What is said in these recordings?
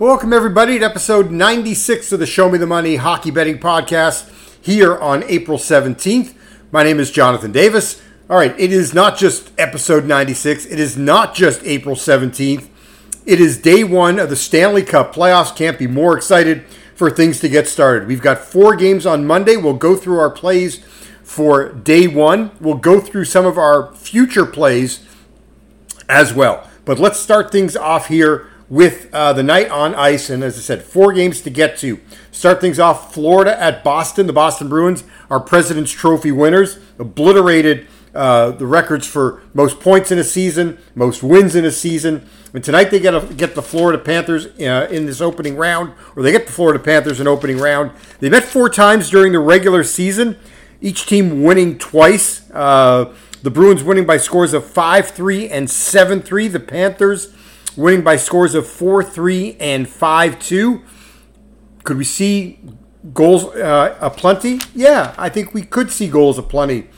Welcome, everybody, to episode 96 of the Show Me the Money Hockey Betting Podcast here on April 17th. My name is Jonathan Davis. All right, it is not just episode 96, it is not just April 17th. It is day one of the Stanley Cup playoffs. Can't be more excited for things to get started. We've got four games on Monday. We'll go through our plays for day one, we'll go through some of our future plays as well. But let's start things off here with uh, the night on ice. And as I said, four games to get to. Start things off Florida at Boston. The Boston Bruins are President's Trophy winners, obliterated uh, the records for most points in a season, most wins in a season. And tonight they get get the Florida Panthers uh, in this opening round, or they get the Florida Panthers in opening round. They met four times during the regular season, each team winning twice. Uh, the Bruins winning by scores of 5 3 and 7 3. The Panthers winning by scores of 4 3 and 5 2. Could we see goals uh, aplenty? Yeah, I think we could see goals aplenty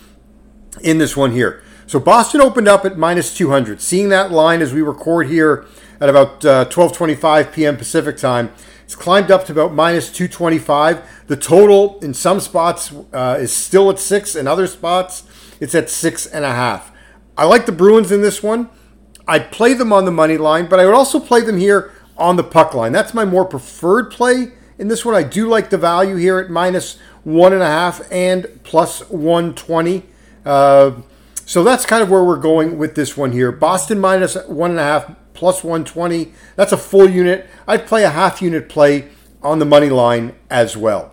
in this one here. So Boston opened up at minus 200. Seeing that line as we record here at about uh, 12:25 p.m. Pacific time, it's climbed up to about minus 225. The total in some spots uh, is still at six, in other spots it's at six and a half. I like the Bruins in this one. I'd play them on the money line, but I would also play them here on the puck line. That's my more preferred play in this one. I do like the value here at minus one and a half and plus 120. Uh, so that's kind of where we're going with this one here. Boston minus one and a half plus 120. That's a full unit. I'd play a half unit play on the money line as well.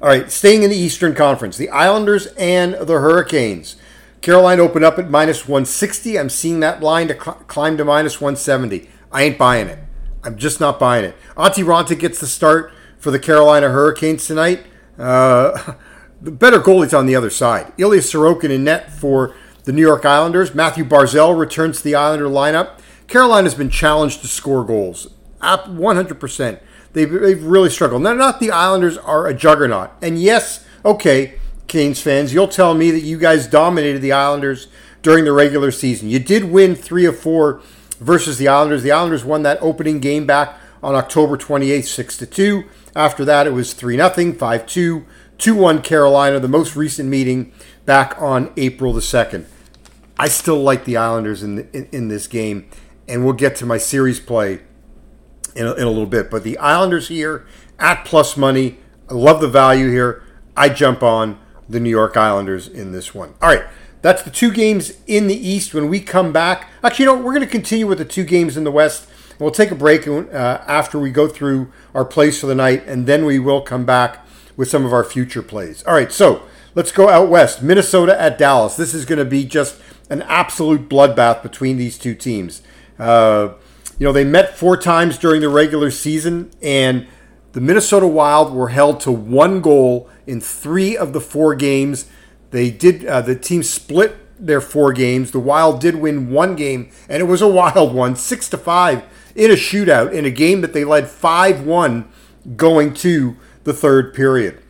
All right, staying in the Eastern Conference, the Islanders and the Hurricanes. Carolina opened up at minus 160. I'm seeing that line to cl- climb to minus 170. I ain't buying it. I'm just not buying it. Antti Raanta gets the start for the Carolina Hurricanes tonight. Uh, the better goalie's on the other side. Ilya Sorokin in net for the New York Islanders. Mathew Barzal returns to the Islander lineup. Carolina's been challenged to score goals. up 100%. They've, they've really struggled. Now, not the Islanders are a juggernaut. And yes, okay, Canes fans, you'll tell me that you guys dominated the Islanders during the regular season. You did win three of four versus the Islanders. The Islanders won that opening game back on October 28th, 6 to 2. After that, it was 3 0, 5 2, 2 1 Carolina, the most recent meeting back on April the 2nd. I still like the Islanders in, the, in, in, this game, and we'll get to my series play in a, in a little bit. But the Islanders here at plus money, I love the value here. I jump on the New York Islanders in this one. All right, that's the two games in the East. When we come back, actually, you know, we're going to continue with the two games in the West. We'll take a break uh, after we go through our plays for the night, and then we will come back with some of our future plays. All right, so let's go out west. Minnesota at Dallas. This is going to be just an absolute bloodbath between these two teams. Uh, you know, they met four times during the regular season, and the Minnesota Wild were held to one goal in three of the four games. They did. Uh, the team split their four games. The Wild did win one game, and it was a wild one, six to five in a shootout in a game that they led five one going to the third period.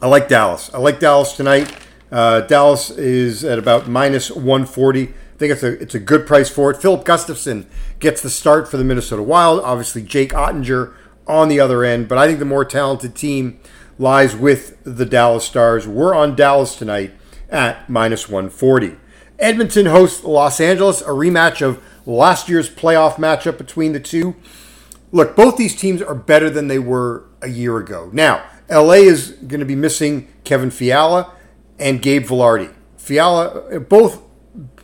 I like Dallas. I like Dallas tonight. Uh, Dallas is at about minus 140. I think it's a it's a good price for it. Filip Gustavsson gets the start for the Minnesota Wild. Obviously, Jake Oettinger on the other end, but I think the more talented team lies with the Dallas Stars. We're on Dallas tonight at minus 140. Edmonton hosts Los Angeles, a rematch of last year's playoff matchup between the two. Look, both these teams are better than they were a year ago. Now, LA is going to be missing Kevin Fiala and Gabe Vilardi. Fiala, both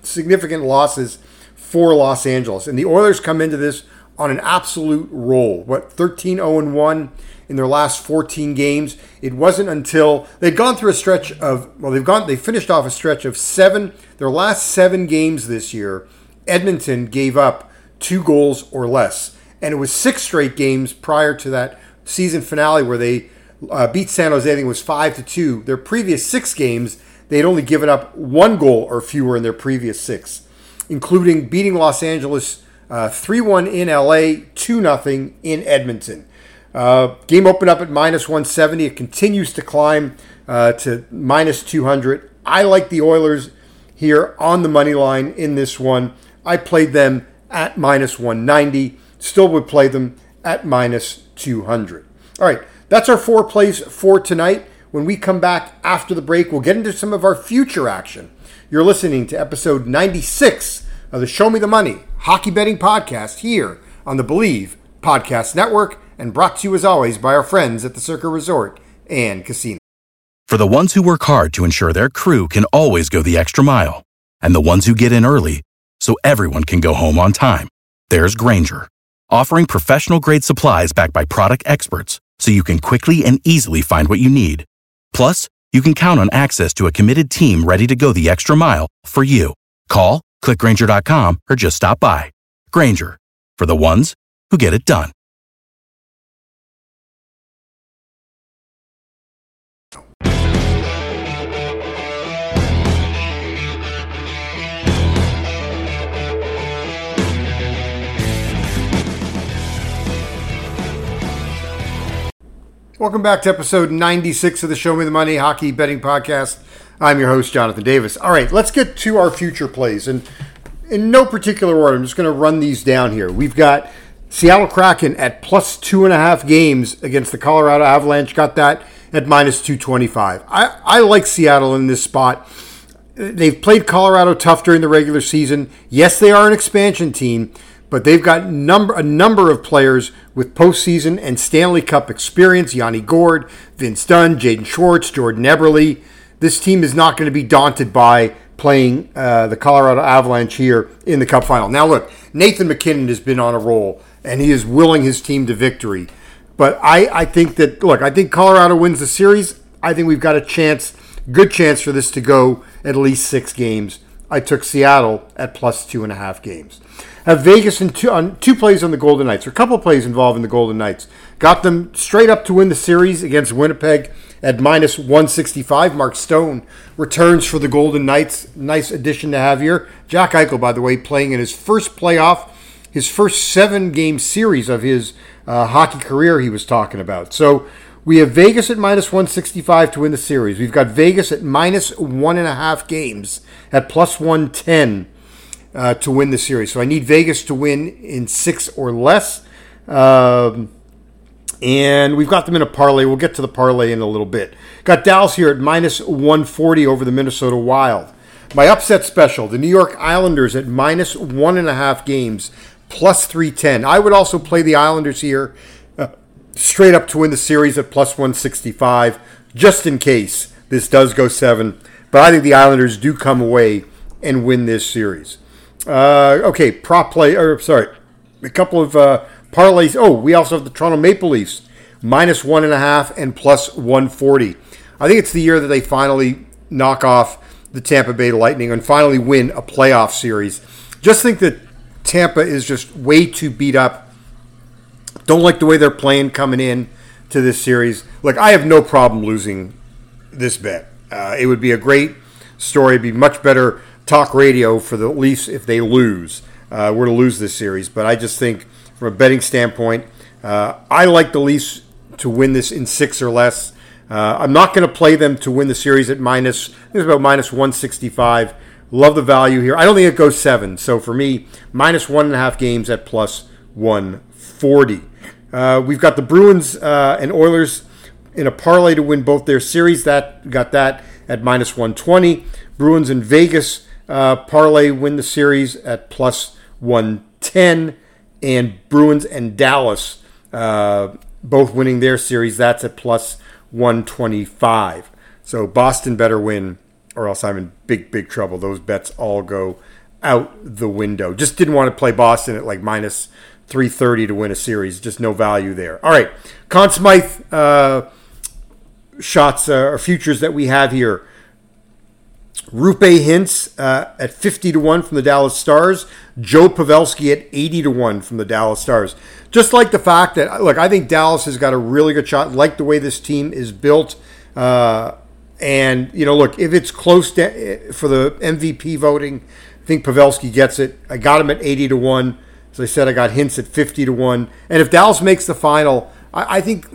significant losses for Los Angeles. And the Oilers come into this on an absolute roll. What, 13 0 1 in their last 14 games. It wasn't until they'd gone through a stretch of well, they've gone they finished off a stretch of seven. Their last seven games this year, Edmonton gave up two goals or less, and it was six straight games prior to that season finale where they uh, beat San Jose. I think it was five to two. Their previous six games, they'd only given up one goal or fewer in their previous six, including beating Los Angeles uh, 3 1 in LA, 2 0 in Edmonton. Uh, game opened up at minus 170. It continues to climb uh, to minus 200. I like the Oilers here on the money line in this one. I played them at minus 190. Still would play them at minus 200. All right, that's our four plays for tonight. When we come back after the break, we'll get into some of our future action. You're listening to episode 96 of the Show Me the Money Hockey Betting Podcast here on the Believe Podcast Network and brought to you as always by our friends at the Circa Resort and Casino. For the ones who work hard to ensure their crew can always go the extra mile, and the ones who get in early so everyone can go home on time, there's Grainger, offering professional grade supplies backed by product experts so you can quickly and easily find what you need. Plus, you can count on access to a committed team ready to go the extra mile for you. Call, clickgrainger.com, or just stop by. Grainger, for the ones who get it done. Welcome back to episode 96 of the Show Me the Money Hockey Betting Podcast. I'm your host, Jonathan Davis. All right, let's get to our future plays. And in no particular order, I'm just going to run these down here. We've got Seattle Kraken at plus two and a half games against the Colorado Avalanche. Got that at minus 225. I, I like Seattle in this spot. They've played Colorado tough during the regular season. Yes, they are an expansion team, but they've got number a number of players with postseason and Stanley Cup experience. Yanni Gourde, Vince Dunn, Jaden Schwartz, Jordan Eberle. This team is not going to be daunted by playing uh, the Colorado Avalanche here in the Cup final. Now, look, Nathan MacKinnon has been on a roll, and he is willing his team to victory. But I, I think that look, I think Colorado wins the series. I think we've got a chance, good chance for this to go at least six games. I took Seattle at plus two and a half games have Vegas in two, on two plays on the Golden Knights, or a couple plays involving the Golden Knights. Got them straight up to win the series against Winnipeg at minus 165. Mark Stone returns for the Golden Knights. Nice addition to have here. Jack Eichel, by the way, playing in his first playoff, his first seven game series of his uh, hockey career, he was talking about. So we have Vegas at minus 165 to win the series. We've got Vegas at minus one and a half games at plus 110 uh, to win the series. So I need Vegas to win in six or less. Um, and we've got them in a parlay. We'll get to the parlay in a little bit. Got Dallas here at minus 140 over the Minnesota Wild. My upset special, the New York Islanders at minus one and a half games, plus 310. I would also play the Islanders here uh, straight up to win the series at plus 165, just in case this does go seven. But I think the Islanders do come away and win this series. Uh, okay, prop play, or sorry, a couple of uh, parlays. Oh, we also have the Toronto Maple Leafs minus one and a half and plus 140. I think it's the year that they finally knock off the Tampa Bay Lightning and finally win a playoff series. Just think that Tampa is just way too beat up. Don't like the way they're playing coming in to this series. Look, I have no problem losing this bet. Uh, it would be a great story. It'd be much better talk radio for the Leafs if they lose. Uh, we're to lose this series, but I just think from a betting standpoint, uh, I like the Leafs to win this in six or less. Uh, I'm not going to play them to win the series at minus. I think it's about minus 165. Love the value here. I don't think it goes seven. So for me, minus one and a half games at plus 140. Uh, we've got the Bruins uh, and Oilers in a parlay to win both their series. That got that at minus 120. Bruins in Vegas uh, parlay win the series at plus 110. And Bruins and Dallas uh, both winning their series. That's at plus 125. So Boston better win, or else I'm in big, big trouble. Those bets all go out the window. Just didn't want to play Boston at like minus 330 to win a series. Just no value there. All right. Conn Smythe uh, shots uh, or futures that we have here. Roope Hintz uh, at 50 to 1 from the Dallas Stars. Joe Pavelski at 80 to 1 from the Dallas Stars. Just like the fact that, look, I think Dallas has got a really good shot, like the way this team is built. Uh, and, you know, look, if it's close to, eh, for the MVP voting, I think Pavelski gets it. I got him at 80 to 1. As I said, I got Hintz at 50 to 1. And if Dallas makes the final, I, I think,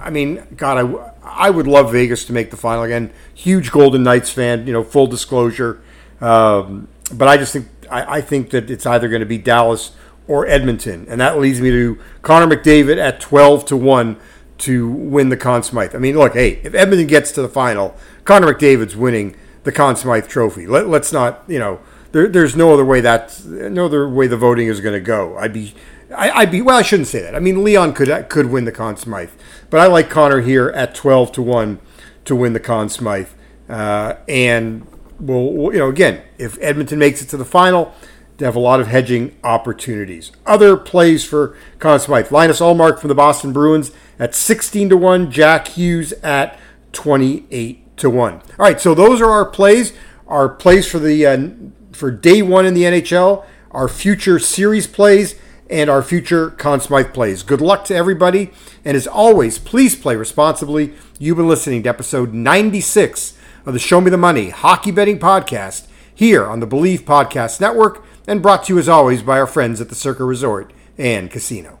I mean, God, I, I would love Vegas to make the final again. Huge Golden Knights fan, you know, full disclosure. Um, but I just think I, I, think that it's either going to be Dallas or Edmonton, and that leads me to Connor McDavid at twelve to one to win the Conn Smythe. I mean, look, hey, if Edmonton gets to the final, Connor McDavid's winning the Conn Smythe Trophy. Let, us not, you know, there, there's no other way that no other way the voting is going to go. I'd be I, would be well. I shouldn't say that. I mean, Leon could could win the Conn Smythe, but I like Connor here at twelve to one to win the Conn Smythe. Uh, and well, you know, again, if Edmonton makes it to the final, they have a lot of hedging opportunities. Other plays for Conn Smythe: Linus Ullmark from the Boston Bruins at sixteen to one, Jack Hughes at twenty-eight to one. All right, so those are our plays. Our plays for the uh, for day one in the NHL. Our future series plays and our future Conn Smythe plays. Good luck to everybody. And as always, please play responsibly. You've been listening to episode 96 of the Show Me the Money Hockey Betting Podcast here on the Believe Podcast Network and brought to you as always by our friends at the Circa Resort and Casino.